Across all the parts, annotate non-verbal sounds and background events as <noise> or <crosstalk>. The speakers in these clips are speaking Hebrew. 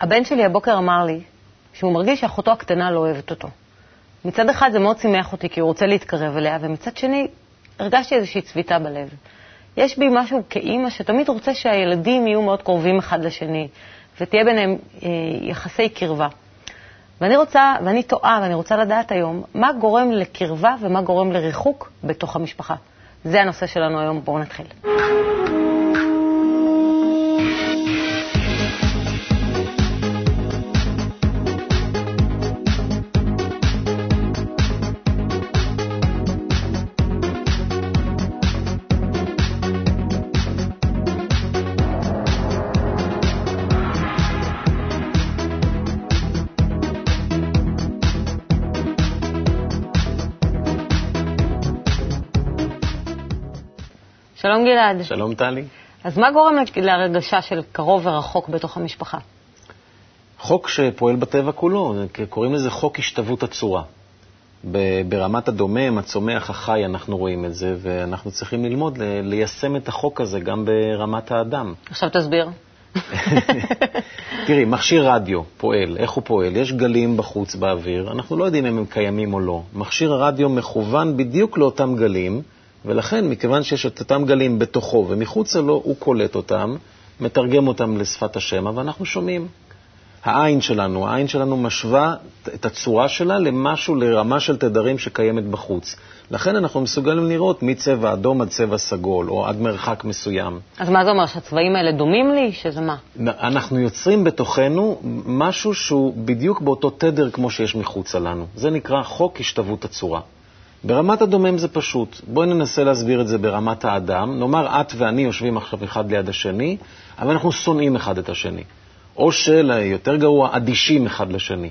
הבן שלי הבוקר אמר לי שהוא מרגיש שאחותו הקטנה לא אוהבת אותו. מצד אחד זה מאוד שימח אותי כי הוא רוצה להתקרב אליה, ומצד שני הרגשתי איזושהי צביטה בלב. יש בי משהו כאימא שתמיד רוצה שהילדים יהיו מאוד קרובים אחד לשני, ותהיה ביניהם אה, יחסי קרבה. ואני רוצה, ואני תוהה, ואני רוצה לדעת היום, מה גורם לקרבה ומה גורם לריחוק בתוך המשפחה. זה הנושא שלנו היום, בואו נתחיל. שלום גלעד. שלום טלי. אז מה גורם להרגשה של קרוב ורחוק בתוך המשפחה? חוק שפועל בטבע כולו, קוראים לזה חוק השתוות הצורה. ברמת הדומם, הצומח, החי, אנחנו רואים את זה, ואנחנו צריכים ללמוד ליישם את החוק הזה גם ברמת האדם. עכשיו תסביר. <laughs> תראי, מכשיר רדיו פועל, איך הוא פועל? יש גלים בחוץ באוויר, אנחנו לא יודעים אם הם קיימים או לא. מכשיר הרדיו מכוון בדיוק לאותם גלים, ולכן, מכיוון שיש את אותם גלים בתוכו ומחוצה לו, הוא קולט אותם, מתרגם אותם לשפת השמע, ואנחנו שומעים. העין שלנו, העין שלנו משווה את הצורה שלה למשהו, לרמה של תדרים שקיימת בחוץ. לכן אנחנו מסוגלים לראות מצבע אדום עד צבע סגול, או עד מרחק מסוים. אז מה זה אומר, שהצבעים האלה דומים לי? שזה מה? אנחנו יוצרים בתוכנו משהו שהוא בדיוק באותו תדר כמו שיש מחוצה לנו. זה נקרא חוק השתוות הצורה. ברמת הדומם זה פשוט. בואי ננסה להסביר את זה ברמת האדם. נאמר, את ואני יושבים עכשיו אחד ליד השני, אבל אנחנו שונאים אחד את השני. או של, יותר גרוע, אדישים אחד לשני.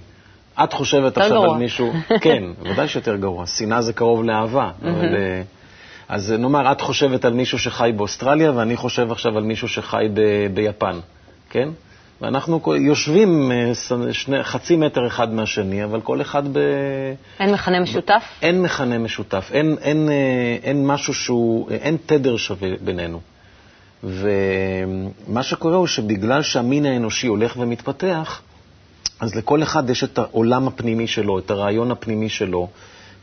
את חושבת עכשיו גרוע. על מישהו... <laughs> כן, ודאי שיותר גרוע. שנאה זה קרוב לאהבה. אבל, אה, אז נאמר, את חושבת על מישהו שחי באוסטרליה, ואני חושב עכשיו על מישהו שחי ב- ביפן, כן? ואנחנו יושבים אה, שני, חצי מטר אחד מהשני, אבל כל אחד ב... אין מכנה משותף? אין מכנה משותף, אין, אין, אה, אין משהו שהוא, אין תדר שווה בינינו. ומה שקורה הוא שבגלל שהמין האנושי הולך ומתפתח, אז לכל אחד יש את העולם הפנימי שלו, את הרעיון הפנימי שלו,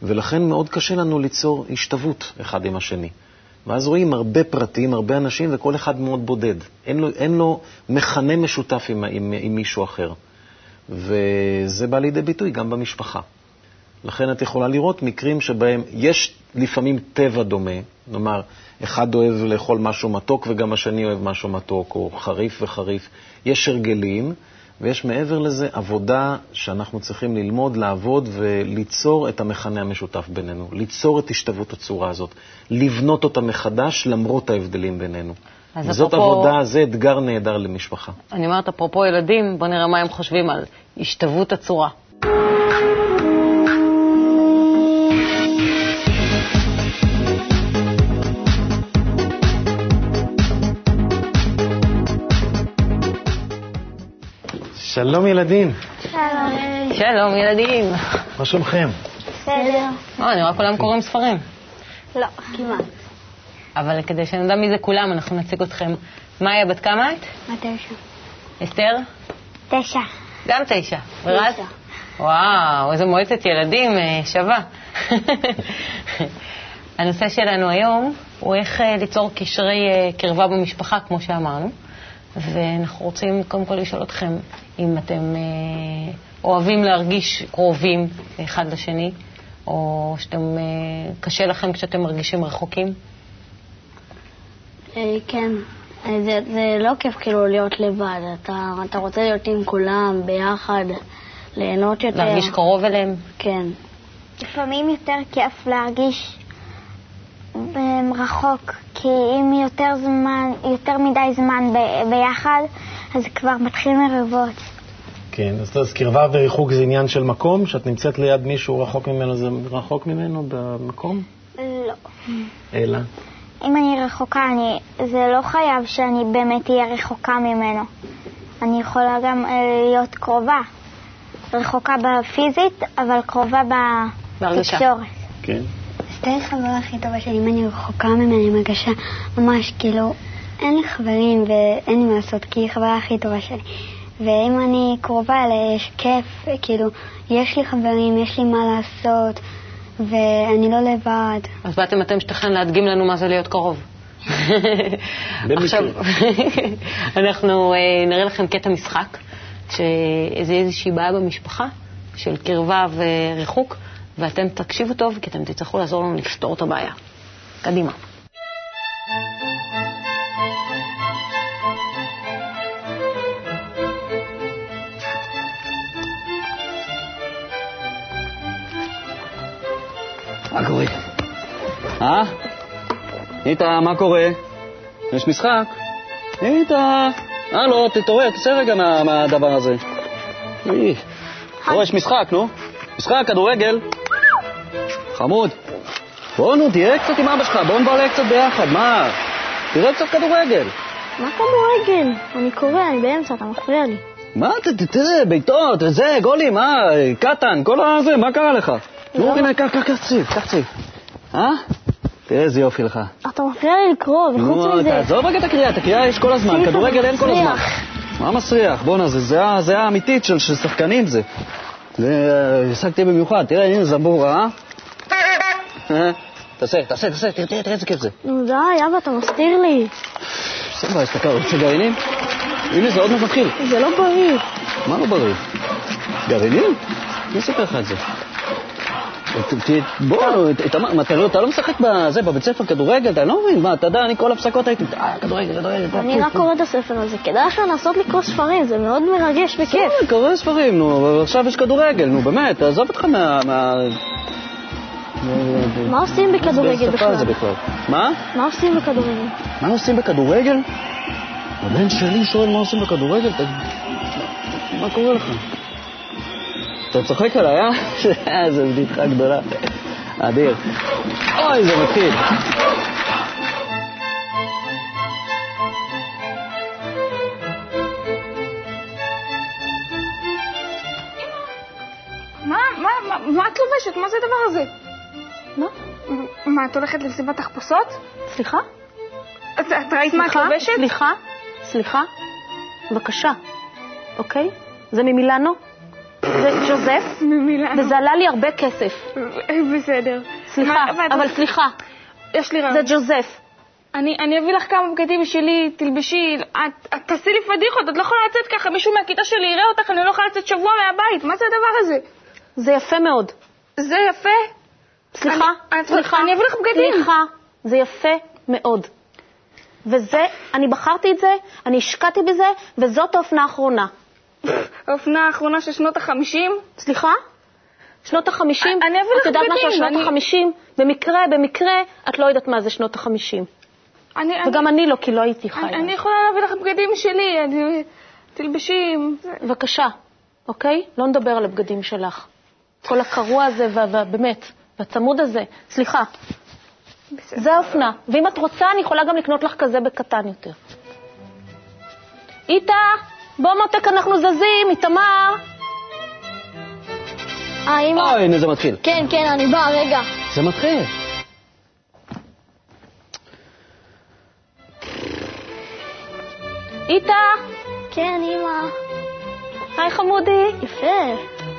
ולכן מאוד קשה לנו ליצור השתוות אחד עם השני. ואז רואים הרבה פרטים, הרבה אנשים, וכל אחד מאוד בודד. אין לו, אין לו מכנה משותף עם, עם, עם מישהו אחר. וזה בא לידי ביטוי גם במשפחה. לכן את יכולה לראות מקרים שבהם יש לפעמים טבע דומה, נאמר, אחד אוהב לאכול משהו מתוק וגם השני אוהב משהו מתוק, או חריף וחריף. יש הרגלים, ויש מעבר לזה עבודה שאנחנו צריכים ללמוד, לעבוד וליצור את המכנה המשותף בינינו, ליצור את השתוות הצורה הזאת, לבנות אותה מחדש למרות ההבדלים בינינו. וזאת אפרופו... עבודה, זה אתגר נהדר למשפחה. אני אומרת, אפרופו ילדים, בוא נראה מה הם חושבים על השתוות הצורה. שלום ילדים. שלום. שלום ילדים. מה שלומכם? בסדר. אה, אני רואה כולם קוראים ספרים. לא, כמעט. אבל כדי שנדע מי זה כולם, אנחנו נציג אתכם. מאיה, בת כמה את? מה תשע? אסתר? תשע. גם תשע. ורז? תשע. וואו, איזה מועצת ילדים אה, שווה. הנושא שלנו היום הוא איך אה, ליצור קשרי קרבה במשפחה, כמו שאמרנו. ואנחנו רוצים קודם כל לשאול אתכם אם אתם אה, אוהבים להרגיש קרובים אחד לשני, או שאתם, אה, קשה לכם כשאתם מרגישים רחוקים. אה, כן. זה, זה לא כיף כאילו להיות לבד. אתה, אתה רוצה להיות עם כולם, ביחד, ליהנות יותר. להרגיש קרוב אליהם. כן. לפעמים יותר כיף להרגיש אמ, רחוק, כי אם יותר זמן, יותר מדי זמן ב- ביחד, אז כבר מתחיל מריבות. כן, אז, אז קרבה וריחוק זה עניין של מקום? שאת נמצאת ליד מישהו רחוק ממנו, זה רחוק ממנו במקום? לא. אלא? אם אני רחוקה, אני, זה לא חייב שאני באמת אהיה רחוקה ממנו. אני יכולה גם אה, להיות קרובה. רחוקה בפיזית, אבל קרובה. בתקשורת. כן. אסתר היא חברה הכי טובה שלי, אם אני רחוקה ממנה, עם הרגשה ממש כאילו, אין לי חברים ואין לי מה לעשות, כי היא חברה הכי טובה שלי. ואם אני קרובה אליה, יש כיף, כאילו, יש לי חברים, יש לי מה לעשות, ואני לא לבד. אז באתם אתם שתיכן להדגים לנו מה זה להיות קרוב. <laughs> עכשיו, <laughs> אנחנו אה, נראה לכם קטע משחק, שזה איזושהי בעיה במשפחה של קרבה וריחוק, ואתם תקשיבו טוב, כי אתם תצטרכו לעזור לנו לפתור את הבעיה. קדימה. מה קורה? אה? איתה, מה קורה? יש משחק? איתה, הלו, תתעורר, תצא רגע מה- מהדבר הזה. בוא, יש משחק, נו. משחק, כדורגל. חמוד. בוא, נו, תהיה קצת עם אבא שלך, בוא נבלה קצת ביחד, מה? תראה קצת כדורגל. מה כדורגל? אני קורא, אני באמצע, אתה מפריע לי. מה, ת- תראה, בעיטות, וזה, גולים, מה, קטן, כל הזה, מה קרה לך? נו, הנה, קח, קח, קח ציב, קח ציב. אה? תראה איזה יופי לך. אתה מפריע לי לקרוא, וחוץ נו, מזה... תעזוב רגע את הקריאה, את הקריאה יש כל הזמן, כדורגל אין כל הזמן. מה מסריח? בואנה, זה האמיתית של של שחקנים זה. זה, אה, השגתי במיוחד, תראה, הנה זמבורה, אה? אה? תעשה, תעשה, תעשה, תראה, תראה, איזה כיף זה. נו די, אבא, אתה מסתיר לי. סבבה, הסתכל, רוצה גרעינים? הנה, זה עוד מעט מתחיל. זה לא בריא. מה לא בריא? גרעינים? מי סיפר לך את זה? בוא, אתה לא- אתה לא משחק בזה, בבית ספר כדורגל? אתה לא מבין, מה, אתה יודע, אני כל הפסקות הייתי, אה, כדורגל, כדורגל. אני רק קורא את הספר הזה. כדאי לך לנסות לקרוא ספרים, זה מאוד מרגש וכיף. בסדר, קורא ספרים, נו, עכשיו יש כדורגל, נו, באמת, תעזוב אותך מה... מה- עושים בכדורגל בכלל? מה? מה עושים בכדורגל? מה עושים בכדורגל? הבן שלי שואל מה עושים בכדורגל? מה קורה לך? אתה צוחק עליי, אה? <laughs> איזה בדיחה גדולה. אדיר. אוי, זה מתחיל. את הולכת למסיבת תחפושות? סליחה? את, את ראית מה את סליחה? לובשת? סליחה? סליחה? בבקשה, אוקיי? זה ממילאנו? זה ג'וזף? <coughs> ממילאנו. וזה עלה לי הרבה כסף. <coughs> בסדר. סליחה, מה- אבל סליחה, יש לי זה רעיון. ג'וזף. אני, אני אביא לך כמה בגדים שלי, תלבשי, את, את תעשי לי פדיחות, את לא יכולה לצאת ככה, מישהו מהכיתה שלי יראה אותך, אני לא יכולה לצאת שבוע מהבית, מה זה הדבר הזה? זה יפה מאוד. זה יפה? סליחה, סליחה. אני אביא לך בגדים. סליחה, זה יפה מאוד. וזה, אני בחרתי את זה, אני השקעתי בזה, וזאת האופנה האחרונה. האופנה האחרונה של שנות החמישים? סליחה? שנות החמישים? אני אביא לך את יודעת מה בגדים, של שנות החמישים? במקרה, במקרה, את לא יודעת מה זה שנות החמישים. אני, וגם אני לא, כי לא הייתי חיה. אני, אני יכולה להביא לך בגדים שלי, תלבשי. בבקשה, אוקיי? לא נדבר על הבגדים שלך. כל הקרוע הזה, ובאמת, והצמוד הזה. סליחה. זה האופנה. ואם את רוצה, אני יכולה גם לקנות לך כזה בקטן יותר. איתה, בוא מותק, אנחנו זזים, איתמר. אה, אמא? אוי, הנה זה מתחיל. כן, כן, אני בא, רגע. זה מתחיל. איתה, כן, אמא. היי חמודי. יפה.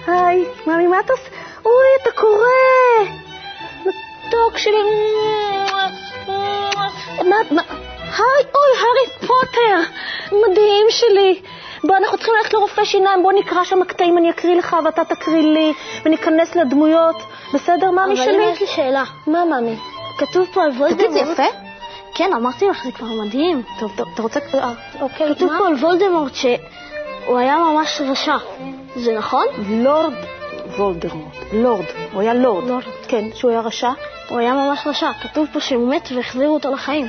היי, מאמי, מה אתה עושה? אוי, אתה קורא! מתוק שלי. מה, מה? היי, אוי, הארי פוטר! מדהים שלי. בוא, אנחנו צריכים ללכת לרופא שיניים, בוא נקרא שם קטעים, אני אקריא לך ואתה תקריא לי, וניכנס לדמויות. בסדר, מאמי אבל שלי? אמא, יש לי שאלה. מה, מאמי? כתוב פה על וולדמורט. תגיד, זה יפה? כן, אמרתי לך, זה כבר מדהים. טוב, טוב, אתה רוצה... אה, אוקיי, כתוב מה? פה על וולדמורט שהוא היה ממש רשע. זה נכון? לורד וולדמורט. לורד. הוא היה לורד. לורד. כן, שהוא היה רשע. הוא היה ממש רשע. כתוב פה שהוא מת והחזירו אותו לחיים.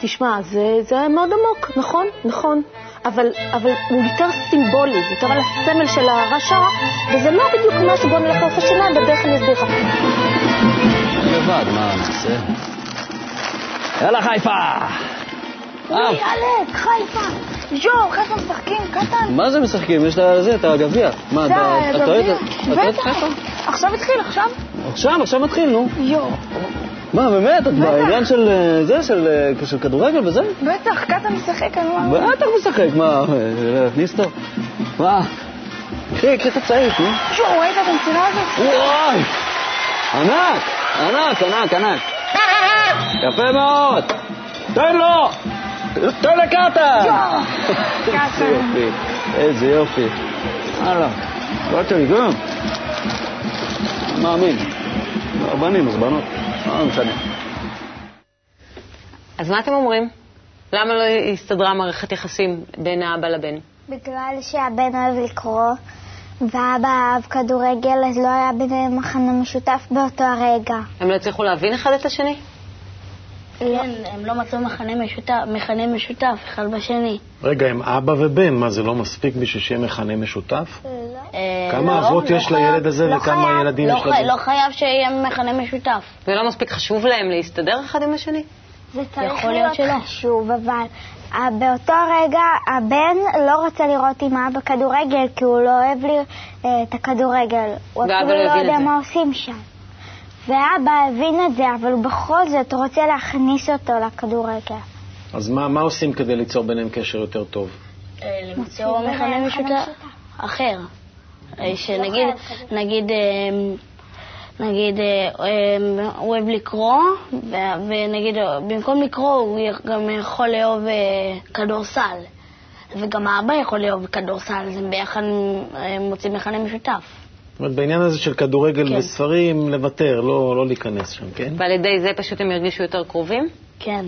תשמע, זה, זה היה מאוד עמוק, נכון, נכון. אבל, אבל הוא יותר סימבולי, זה יותר על הסמל של הרשע, וזה לא בדיוק משהו, בוא נלך לרופא שיניים, בדרך אני אסביר לך. לבד, מה נעשה? יאללה, חיפה! אה, אלכס, חיפה. ג'ו, חיפה משחקים, קטן. מה זה משחקים? יש את זה, את הגביע. מה, אתה אוהד הגביע. אתה אוהד בטח. חיפה? עכשיו התחיל, עכשיו? עכשיו, עכשיו מתחיל, נו. יואו. מה, באמת? את בעניין של אה, זה, של אה, של כדורגל וזה? בטח, קטן משחק, אני לא... בטח משחק, מה, אה, להכניס אותו? מה? קחי, קחי את הצעיף, נו. שואו, ראית את המסירה הזאת? וואי! ענק! ענק, ענק, ענק. יפה מאוד! תן לו! תן לקטן! איזה יופי, איזה יופי. הלאה. לי גם? מאמין. בנים, אז בנות. לא משנה. אז מה אתם אומרים? למה לא הסתדרה מערכת יחסים בין האבא לבן? בגלל שהבן אוהב לקרוא, ואבא אהב כדורגל, אז לא היה ביניהם מחנה משותף באותו הרגע. הם לא הצליחו להבין אחד את השני? כן, הם לא מצאו מכנה משותף, מכנה משותף אחד בשני. רגע, הם אבא ובן, מה, זה לא מספיק בשביל שיהיה מכנה משותף? אה, כמה לא, אבות לא יש חייב- לילד הזה לא וכמה חייב- ילדים לא יש לזה? לא חייב שיהיה מכנה משותף. ולא מספיק חשוב להם להסתדר אחד עם השני? זה צריך להיות שלא. חשוב, אבל אה, באותו רגע הבן לא רוצה לראות עם אבא כדורגל, כי הוא לא אוהב לי אה, את הכדורגל. הוא אפילו לא לא יודע זה. מה עושים שם. ואבא הבין את זה, אבל הוא בכל זאת רוצה להכניס אותו לכדורגל. אז מה, מה עושים כדי ליצור ביניהם קשר יותר טוב? למצוא מכנה משותף אחר. אה, שנגיד, נגיד, אה, נגיד, אה, אה, הוא אוהב לקרוא, ונגיד, אה, במקום לקרוא הוא גם יכול לאהוב אה, כדורסל. וגם האבא יכול לאהוב כדורסל, אז הם ביחד אה, מוצאים מכנה משותף. זאת אומרת, בעניין הזה של כדורגל כן. וספרים, לוותר, לא, לא להיכנס שם, כן? ועל ידי זה פשוט הם ירגישו יותר קרובים? כן.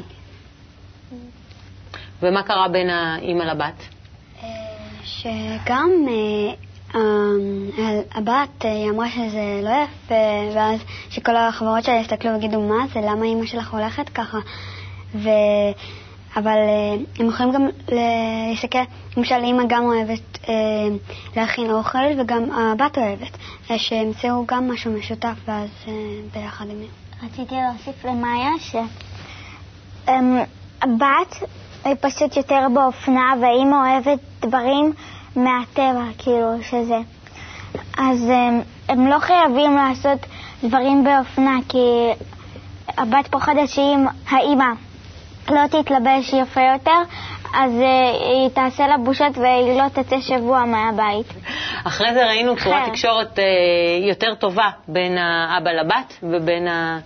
ומה קרה בין האימא לבת? שגם אה, אה, הבת, אה, היא אמרה שזה לא יפה, ואז שכל החברות שלה יסתכלו ויגידו, מה זה, למה אימא שלך הולכת ככה? ו... אבל אה, הם יכולים גם להסתכל, למשל אימא גם אוהבת אה, להכין אוכל, וגם הבת אוהבת, אה, שימצאו גם משהו משותף, ואז אה, ביחד הם... רציתי להוסיף למאיה שהבת היא פשוט יותר באופנה, והאימא אוהבת דברים מהטבע, כאילו, שזה. אז הם, הם לא חייבים לעשות דברים באופנה, כי הבת פוחדת שאם האימא לא תתלבש יפה יותר, אז אה, היא תעשה לה בושות והיא לא תצא שבוע מהבית. אחרי זה ראינו צורת כן. תקשורת אה, יותר טובה בין האבא לבת ובין, ה...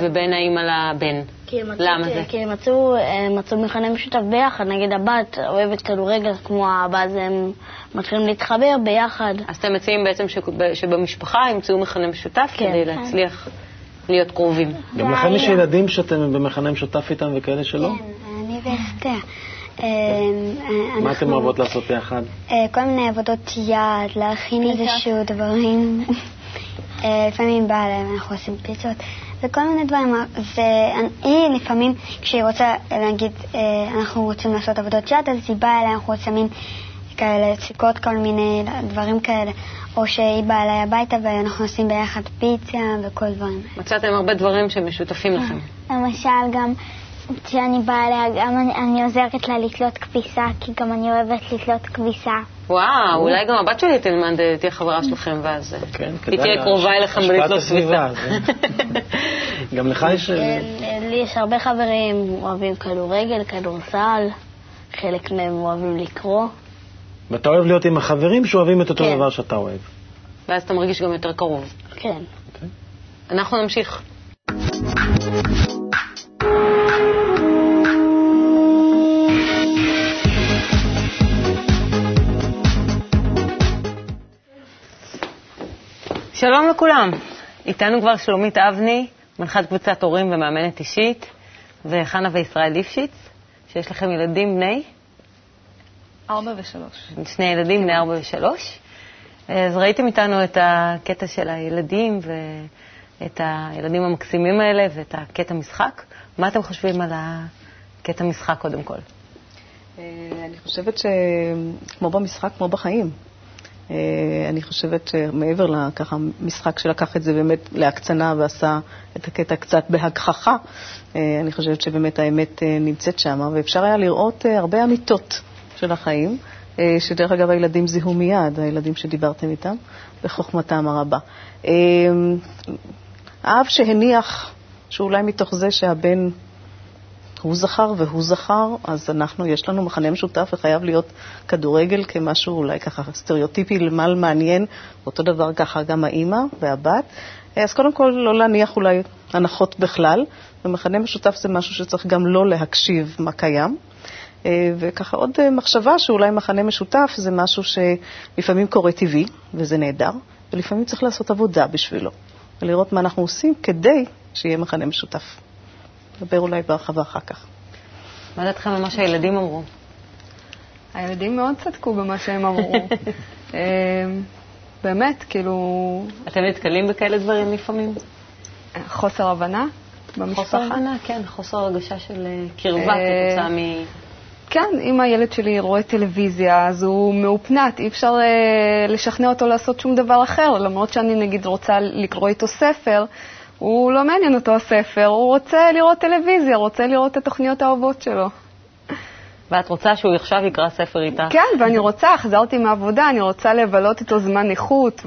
ובין האימא לבן. כי הם מצאו, למה זה? כי הם מצאו, הם מצאו מכנה משותף ביחד, נגיד הבת אוהבת כדורגל כמו האבא, אז הם מתחילים להתחבר ביחד. אז אתם מציעים בעצם שב- שבמשפחה ימצאו מכנה משותף כן. כדי להצליח להיות קרובים. גם לכם יש ילדים שאתם במכנה משותף איתם וכאלה שלא? כן, אני ואסתר. אה, אה, מה אתם אוהבות לעשות יחד? אה, כל מיני עבודות יד, להכין איזשהו דברים. <laughs> אה, לפעמים בא להם, אנחנו עושים פיצות, וכל מיני דברים. והיא לפעמים, כשהיא רוצה להגיד, אנחנו רוצים לעשות עבודות יד, אז היא באה אליי, אנחנו שמים כאלה סיכות, כל מיני דברים כאלה. או שהיא באה אליי הביתה ואנחנו עושים ביחד פיצה וכל דברים. מצאתם הרבה דברים שמשותפים לכם. למשל, גם כשאני באה אליה, גם אני, אני עוזרת לה לתלות כביסה, כי גם אני אוהבת לתלות כביסה. וואו, אולי גם הבת שלי תלמד, אה, תהיה חברה שלכם, ואז אה, כן, היא תהיה קרובה אליכם בלתלות כביסה. <laughs> גם לך יש... כן, לי יש הרבה חברים אוהבים כדורגל, כדורסל, חלק מהם אוהבים לקרוא. ואתה אוהב להיות עם החברים שאוהבים את אותו כן. דבר שאתה אוהב. ואז אתה מרגיש גם יותר קרוב. כן. אנחנו נמשיך. שלום לכולם. איתנו כבר שלומית אבני, מנחת קבוצת הורים ומאמנת אישית, וחנה וישראל ליפשיץ, שיש לכם ילדים בני? ארבע ושלוש. שני ילדים בני ארבע ושלוש. אז ראיתם איתנו את הקטע של הילדים ואת הילדים המקסימים האלה ואת הקטע משחק. מה אתם חושבים על הקטע משחק קודם כל? אה, אני חושבת שכמו במשחק, כמו בחיים. אה, אני חושבת שמעבר לככה משחק שלקח את זה באמת להקצנה ועשה את הקטע קצת בהגחכה, אה, אני חושבת שבאמת האמת נמצאת שם, ואפשר היה לראות הרבה אמיתות של החיים, אה, שדרך אגב הילדים זיהו מיד, הילדים שדיברתם איתם, בחוכמתם הרבה. אה, האב שהניח שאולי מתוך זה שהבן הוא זכר והוא זכר, אז אנחנו, יש לנו מכנה משותף וחייב להיות כדורגל כמשהו אולי ככה סטריאוטיפי, למעל מעניין, אותו דבר ככה גם האימא והבת. אז קודם כל, לא להניח אולי הנחות בכלל, ומכנה משותף זה משהו שצריך גם לא להקשיב מה קיים. אה, וככה עוד אה, מחשבה שאולי מכנה משותף זה משהו שלפעמים קורה טבעי, וזה נהדר, ולפעמים צריך לעשות עבודה בשבילו, ולראות מה אנחנו עושים כדי שיהיה מכנה משותף. נדבר אולי בהרחבה אחר כך. מה דעתכם על מה שהילדים אמרו? הילדים מאוד צדקו במה שהם אמרו. <laughs> אה, באמת, כאילו... אתם נתקלים בכאלה דברים לפעמים? חוסר הבנה במשפחה? חוסר הבנה, כן, חוסר הרגשה של קרבה כתוצאה מ... כן, אם הילד שלי רואה טלוויזיה, אז הוא מאופנת, אי אפשר אה, לשכנע אותו לעשות שום דבר אחר, למרות שאני נגיד רוצה לקרוא איתו ספר, הוא לא מעניין אותו הספר, הוא רוצה לראות טלוויזיה, רוצה לראות את התוכניות האהובות שלו. ואת רוצה שהוא עכשיו יקרא ספר איתך? כן, ואני רוצה, חזרתי מהעבודה, אני רוצה לבלות איתו זמן איכות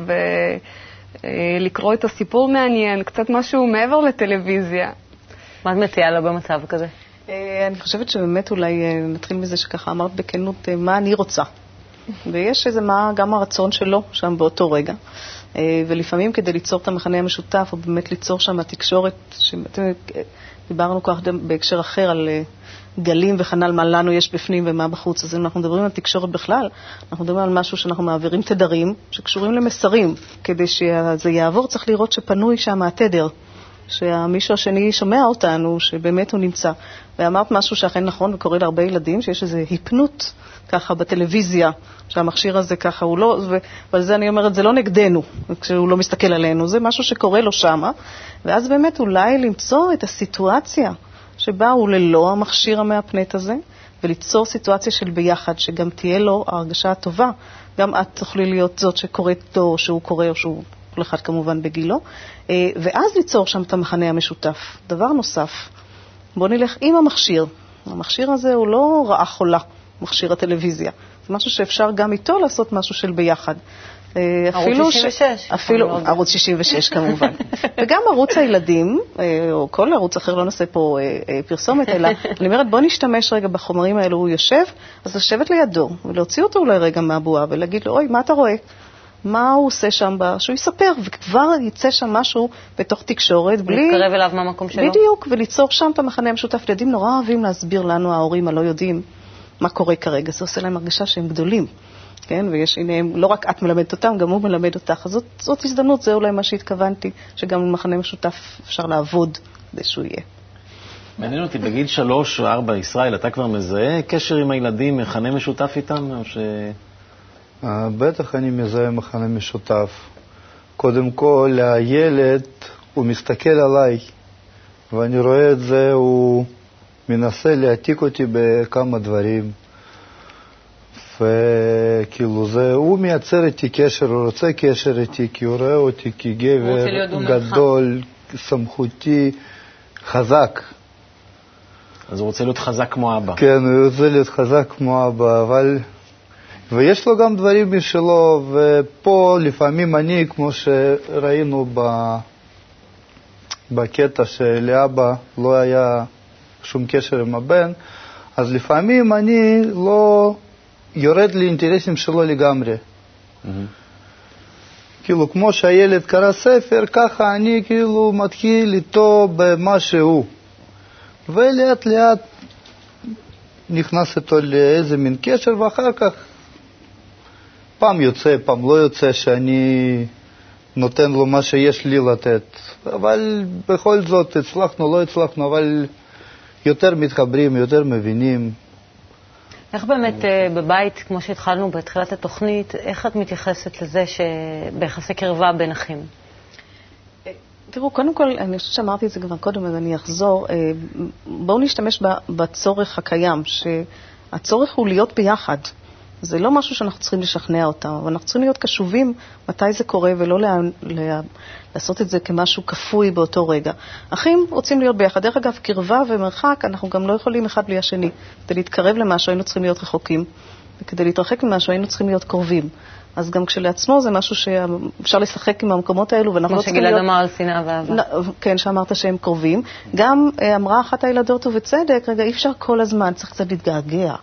ולקרוא איתו סיפור מעניין, קצת משהו מעבר לטלוויזיה. מה את מציעה לו במצב כזה? אה, אני חושבת שבאמת אולי אה, נתחיל מזה שככה אמרת בכנות אה, מה אני רוצה. ויש איזה מה גם הרצון שלו שם באותו רגע. ולפעמים כדי ליצור את המכנה המשותף, או באמת ליצור שם תקשורת, דיברנו כך בהקשר אחר על גלים וכנ"ל, מה לנו יש בפנים ומה בחוץ. אז אם אנחנו מדברים על תקשורת בכלל, אנחנו מדברים על משהו שאנחנו מעבירים תדרים שקשורים למסרים. כדי שזה יעבור צריך לראות שפנוי שם התדר. שהמישהו השני שומע אותנו, שבאמת הוא נמצא. ואמרת משהו שאכן נכון וקורה להרבה ילדים, שיש איזו היפנות ככה בטלוויזיה, שהמכשיר הזה ככה הוא לא, ועל זה אני אומרת, זה לא נגדנו, כשהוא לא מסתכל עלינו, זה משהו שקורה לו שמה, ואז באמת אולי למצוא את הסיטואציה שבה הוא ללא המכשיר המהפנט הזה, וליצור סיטואציה של ביחד, שגם תהיה לו ההרגשה הטובה. גם את תוכלי להיות זאת שקוראת לו, או שהוא קורא, או שהוא כל אחד כמובן בגילו, אה, ואז ליצור שם את המכנה המשותף. דבר נוסף, בואו נלך עם המכשיר. המכשיר הזה הוא לא רעה חולה, מכשיר הטלוויזיה. זה משהו שאפשר גם איתו לעשות משהו של ביחד. אה, ערוץ 66. ש... אפילו, ערוץ 66 כמובן. <laughs> וגם ערוץ הילדים, אה, או כל ערוץ אחר, לא נעשה פה פרסומת, אלא <laughs> אני אומרת, בוא נשתמש רגע בחומרים האלו, הוא יושב, אז לשבת לידו, ולהוציא אותו אולי רגע מהבועה, ולהגיד לו, אוי, מה אתה רואה? מה הוא עושה שם, שהוא יספר, וכבר יצא שם משהו בתוך תקשורת, בלי... להתקרב אליו מהמקום שלו. בדיוק, וליצור שם את המחנה המשותף. ילדים נורא אוהבים להסביר לנו, ההורים הלא יודעים, מה קורה כרגע. זה עושה להם הרגשה שהם גדולים. כן, ויש, הנה, לא רק את מלמדת אותם, גם הוא מלמד אותך. אז זאת, זאת הזדמנות, זה אולי מה שהתכוונתי, שגם במחנה משותף אפשר לעבוד כדי שהוא יהיה. מעניין אותי, בגיל שלוש או ארבע, ישראל, אתה כבר מזהה קשר עם הילדים, מכנה משותף איתם, או ש... אה, בטח אני מזהה מכנה משותף. קודם כל, הילד, הוא מסתכל עליי, ואני רואה את זה, הוא מנסה להעתיק אותי בכמה דברים. וכאילו זה, הוא מייצר איתי קשר, הוא רוצה קשר איתי, כי הוא רואה אותי כגבר גדול, סמכותי, חזק. אז הוא רוצה להיות חזק כמו אבא. כן, הוא רוצה להיות חזק כמו אבא, אבל ויש לו גם דברים משלו, ופה לפעמים אני, כמו שראינו ב... בקטע שלאבא לא היה שום קשר עם הבן, אז לפעמים אני לא יורד לאינטרסים שלו לגמרי. Mm-hmm. כאילו, כמו שהילד קרא ספר, ככה אני כאילו מתחיל איתו במה שהוא. ולאט לאט נכנס איתו לאיזה מין קשר, ואחר כך פעם יוצא, פעם לא יוצא, שאני נותן לו מה שיש לי לתת. אבל בכל זאת, הצלחנו, לא הצלחנו, אבל יותר מתחברים, יותר מבינים. איך באמת אה, בבית, כמו שהתחלנו בתחילת התוכנית, איך את מתייחסת לזה שביחסי קרבה בין אחים? תראו, קודם כל, אני חושבת שאמרתי את זה כבר קודם, אז אני אחזור. אה, בואו נשתמש בצורך הקיים, שהצורך הוא להיות ביחד. זה לא משהו שאנחנו צריכים לשכנע אותם, אבל אנחנו צריכים להיות קשובים מתי זה קורה ולא לה, לה, לעשות את זה כמשהו כפוי באותו רגע. אחים רוצים להיות ביחד. דרך אגב, קרבה ומרחק, אנחנו גם לא יכולים אחד בלי השני. כדי להתקרב למשהו היינו צריכים להיות רחוקים. וכדי להתרחק ממשהו היינו צריכים להיות קרובים. אז גם כשלעצמו זה משהו שאפשר לשחק עם המקומות האלו, ואנחנו לא צריכים להיות... כמו שגלעד אמר על שנאה ואהבה. כן, שאמרת שהם קרובים. גם אה, אמרה אחת הילדות, ובצדק, רגע, אי אפשר כל הזמן, צריך קצת להתגעגע.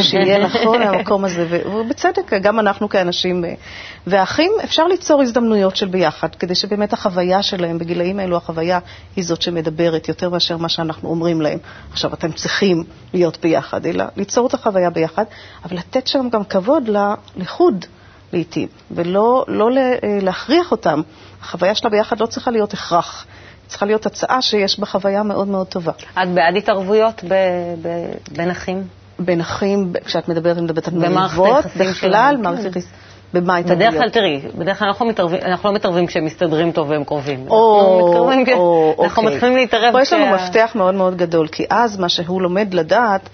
שיהיה נכון המקום הזה, ובצדק, גם אנחנו כאנשים. אה, והאחים, אפשר ליצור הזדמנויות של ביחד, כדי שבאמת החוויה שלהם, בגילאים האלו החוויה היא זאת שמדברת יותר מאשר מה שאנחנו אומרים להם. עכשיו, אתם צריכים להיות ביחד, אלא ליצור את החוויה ביחד, אבל לתת שם גם כבוד לחוד. לעיתים, ולא לא אה, להכריח אותם. החוויה שלה ביחד לא צריכה להיות הכרח, צריכה להיות הצעה שיש בה חוויה מאוד מאוד טובה. את בעד התערבויות ב- ב- בין אחים? בין אחים, כשאת מדברת, אני מדברת על מריבות, בכלל, מערכת יחסים. במה התערבויות? בדרך כלל, תראי, בדרך כלל אנחנו, מתערבים, אנחנו לא מתערבים כשהם מסתדרים טוב והם קרובים. או, אנחנו, או, אנחנו אוקיי. מתחילים להתערב פה יש לנו מפתח מאוד מאוד גדול, כי אז מה שהוא לומד לדעת,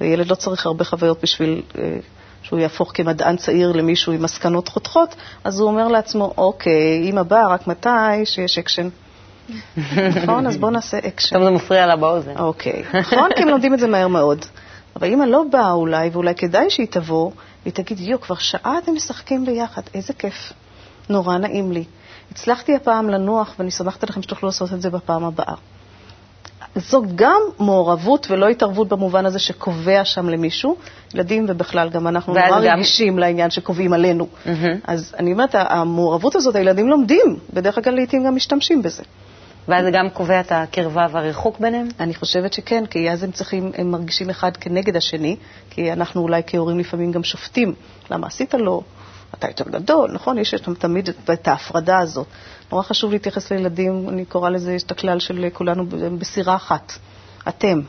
וילד לא צריך הרבה חוויות בשביל אה, שהוא יהפוך כמדען צעיר למישהו עם מסקנות חותכות, אז הוא אומר לעצמו, אוקיי, אמא באה, רק מתי שיש אקשן. <laughs> נכון? אז בואו נעשה אקשן. פתאום זה מפריע לה באוזן. אוקיי. נכון? כי הם לומדים את זה מהר מאוד. אבל אמא לא באה אולי, ואולי כדאי שהיא תבוא, והיא תגיד, יו, כבר שעה אתם משחקים ביחד, איזה כיף. נורא נעים לי. הצלחתי הפעם לנוח, ואני סומכת עליכם שתוכלו לעשות את זה בפעם הבאה. זו גם מעורבות ולא התערבות במובן הזה שקובע שם למישהו. ילדים ובכלל, גם אנחנו נורא גם- רגישים לעניין שקובעים עלינו. מהמם. אז אני אומרת, המעורבות הזאת, הילדים לומדים, בדרך כלל לעיתים גם משתמשים בזה. ואז זה גם קובע את הקרבה והריחוק ביניהם? אני חושבת שכן, כי אז הם צריכים, הם מרגישים אחד כנגד השני, כי אנחנו אולי כהורים לפעמים גם שופטים. למה עשית לו? אתה יותר גדול, נכון? יש שם תמיד את- ההפרדה הזאת. נורא חשוב להתייחס לילדים, אני קוראה לזה, יש את הכלל של כולנו בסירה אחת. אתם.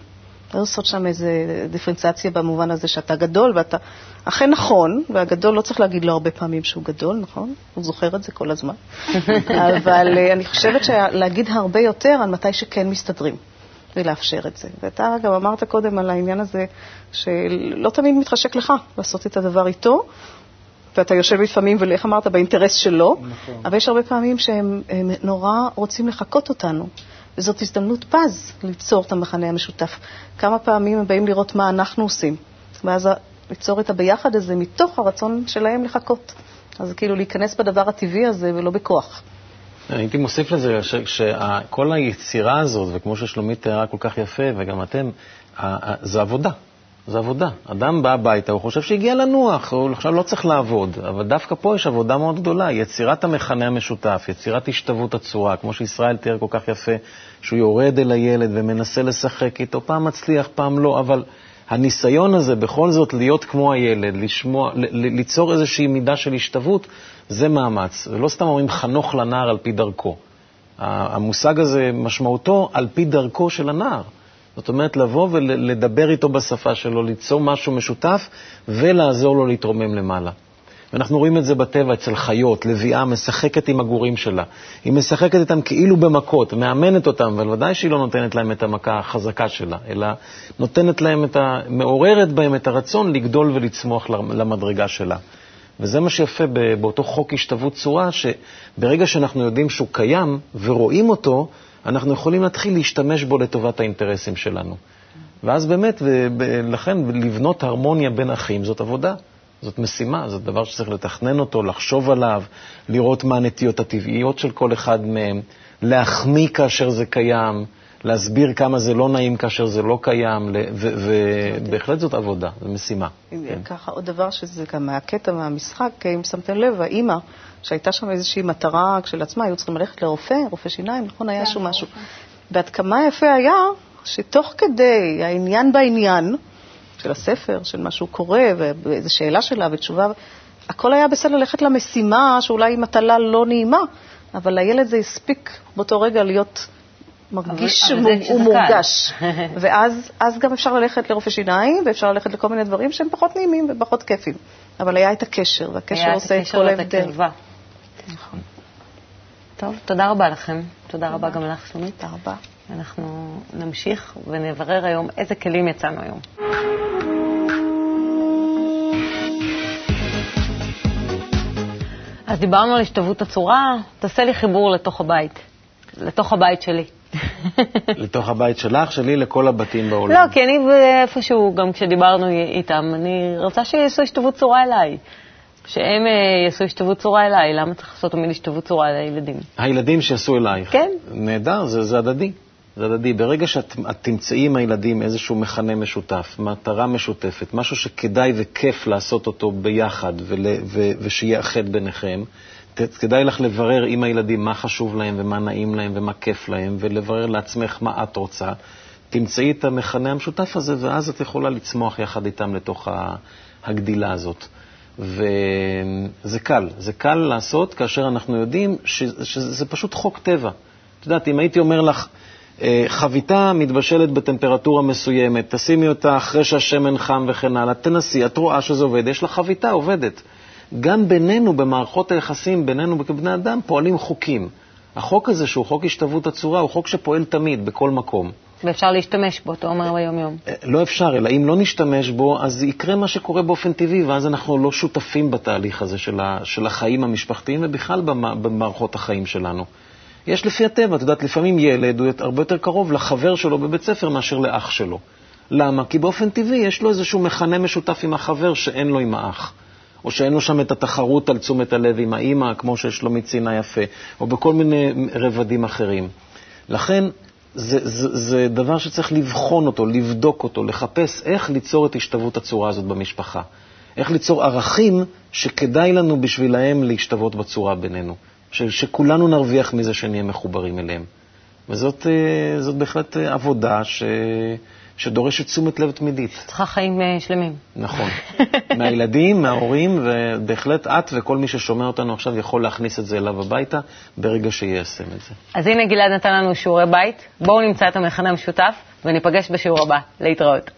לא לעשות שם איזו דיפרנציאציה במובן הזה שאתה גדול ואתה... אכן נכון, והגדול לא צריך להגיד לו הרבה פעמים שהוא גדול, נכון? הוא זוכר את זה כל הזמן. <laughs> אבל אה, אני חושבת שלהגיד הרבה יותר על מתי שכן מסתדרים. ולאפשר את זה. ואתה גם אמרת קודם על העניין הזה שלא תמיד מתחשק לך לעשות את הדבר איתו, ואתה יושב לפעמים, ואיך אמרת, באינטרס שלו, נכון. אבל יש הרבה פעמים שהם הם נורא רוצים לחקות אותנו. וזאת הזדמנות פז ליצור את המכנה המשותף. כמה פעמים הם באים לראות מה אנחנו עושים, ואז ליצור את הביחד הזה מתוך הרצון שלהם לחכות. אז כאילו להיכנס בדבר הטבעי הזה ולא בכוח. הייתי מוסיף לזה שכל היצירה הזאת, וכמו ששלומית תיארה כל כך יפה, וגם אתם, זה עבודה. זה עבודה. אדם בא הביתה, הוא חושב שהגיע לנוח, הוא עכשיו לא צריך לעבוד, אבל דווקא פה יש עבודה מאוד גדולה. יצירת המכנה המשותף, יצירת השתוות הצורה, כמו שישראל תיאר כל כך יפה, שהוא יורד אל הילד ומנסה לשחק איתו, פעם מצליח, פעם לא, אבל הניסיון הזה בכל זאת להיות כמו הילד, לשמוע, ליצור איזושהי מידה של השתוות, זה מאמץ. ולא סתם אומרים חנוך לנער על פי דרכו. המושג הזה, משמעותו על פי דרכו של הנער. זאת אומרת, לבוא ולדבר איתו בשפה שלו, ליצור משהו משותף ולעזור לו להתרומם למעלה. ואנחנו רואים את זה בטבע אצל חיות, לביאה משחקת עם הגורים שלה. היא משחקת איתם כאילו במכות, מאמנת אותם, אבל ודאי שהיא לא נותנת להם את המכה החזקה שלה, אלא נותנת להם את ה... מעוררת בהם את הרצון לגדול ולצמוח למדרגה שלה. וזה מה שיפה באותו חוק השתוות צורה, שברגע שאנחנו יודעים שהוא קיים ורואים אותו, אנחנו יכולים להתחיל להשתמש בו לטובת האינטרסים שלנו. ואז באמת, ולכן, לבנות הרמוניה בין אחים זאת עבודה. זאת משימה, זה דבר שצריך לתכנן אותו, לחשוב עליו, לראות מה הנטיות הטבעיות של כל אחד מהם, להחמיא כאשר זה קיים, להסביר כמה זה לא נעים כאשר זה לא קיים, ובהחלט זאת עבודה, זו משימה. כן. ככה עוד דבר שזה גם מהקטע מהמשחק, אם שמתם לב, האימא, שהייתה שם איזושהי מטרה כשלעצמה, היו צריכים ללכת לרופא, רופא שיניים, נכון? היה שם משהו. ועד כמה יפה היה שתוך כדי העניין בעניין של הספר, של מה שהוא קורא, ואיזו שאלה שלה ותשובה, הכל היה בסדר ללכת למשימה שאולי היא מטלה לא נעימה, אבל לילד זה הספיק באותו רגע להיות מרגיש שהוא. מורגש. <laughs> ואז אז גם אפשר ללכת לרופא שיניים, ואפשר ללכת לכל מיני דברים שהם פחות נעימים ופחות כיפים. אבל היה את הקשר, והקשר היה את עושה את הקשר כל ואת ההבדל. הקרבה. נכון. טוב, תודה רבה לכם. תודה רבה גם לך, שלומית. תודה רבה. אנחנו נמשיך ונברר היום איזה כלים יצאנו היום. אז דיברנו על השתוות הצורה, תעשה לי חיבור לתוך הבית, לתוך הבית שלי. <laughs> לתוך הבית שלך, שלי, לכל הבתים בעולם. לא, כי אני איפשהו, גם כשדיברנו איתם, אני רוצה שיעשו השתוות צורה אליי. שהם אה, יעשו השתוות צורה אליי, למה צריך לעשות תמיד השתוות צורה לילדים? הילדים שיעשו אלייך. כן. נהדר, זה, זה הדדי. זה הדדי. ברגע שאת את תמצאי עם הילדים איזשהו מכנה משותף, מטרה משותפת, משהו שכדאי וכיף לעשות אותו ביחד ול, ו, ושיאחד ביניכם, ת, כדאי לך לברר עם הילדים מה חשוב להם ומה נעים להם ומה כיף להם, ולברר לעצמך מה את רוצה. תמצאי את המכנה המשותף הזה, ואז את יכולה לצמוח יחד איתם לתוך הגדילה הזאת. וזה קל, זה קל לעשות כאשר אנחנו יודעים ש, שזה פשוט חוק טבע. את יודעת, אם הייתי אומר לך, אה, חביתה מתבשלת בטמפרטורה מסוימת, תשימי אותה אחרי שהשמן חם וכן הלאה, תנסי, את רואה שזה עובד, יש לך חביתה, עובדת. גם בינינו, במערכות היחסים בינינו כבני אדם, פועלים חוקים. החוק הזה, שהוא חוק השתוות הצורה, הוא חוק שפועל תמיד, בכל מקום. ואפשר להשתמש בו, אתה אומר ביום-יום. אה, לא אפשר, אלא אם לא נשתמש בו, אז יקרה מה שקורה באופן טבעי, ואז אנחנו לא שותפים בתהליך הזה של, ה, של החיים המשפחתיים ובכלל במערכות החיים שלנו. יש לפי הטבע, את יודעת, לפעמים ילד הוא הרבה יותר קרוב לחבר שלו בבית ספר מאשר לאח שלו. למה? כי באופן טבעי יש לו איזשהו מכנה משותף עם החבר שאין לו עם האח. או שאין לו שם את התחרות על תשומת הלב עם האימא, כמו ששלומית ציינה יפה, או בכל מיני רבדים אחרים. לכן, זה, זה, זה דבר שצריך לבחון אותו, לבדוק אותו, לחפש איך ליצור את השתוות הצורה הזאת במשפחה. איך ליצור ערכים שכדאי לנו בשבילהם להשתוות בצורה בינינו. ש, שכולנו נרוויח מזה שנהיה מחוברים אליהם. וזאת אה, בהחלט אה, עבודה ש, שדורשת תשומת לב תמידית. צריכה חיים אה, שלמים. נכון. <laughs> מהילדים, מההורים, ובהחלט את וכל מי ששומע אותנו עכשיו יכול להכניס את זה אליו הביתה ברגע שיישם את זה. אז הנה גלעד נתן לנו שיעורי בית. בואו נמצא את המכנה המשותף וניפגש בשיעור הבא. להתראות.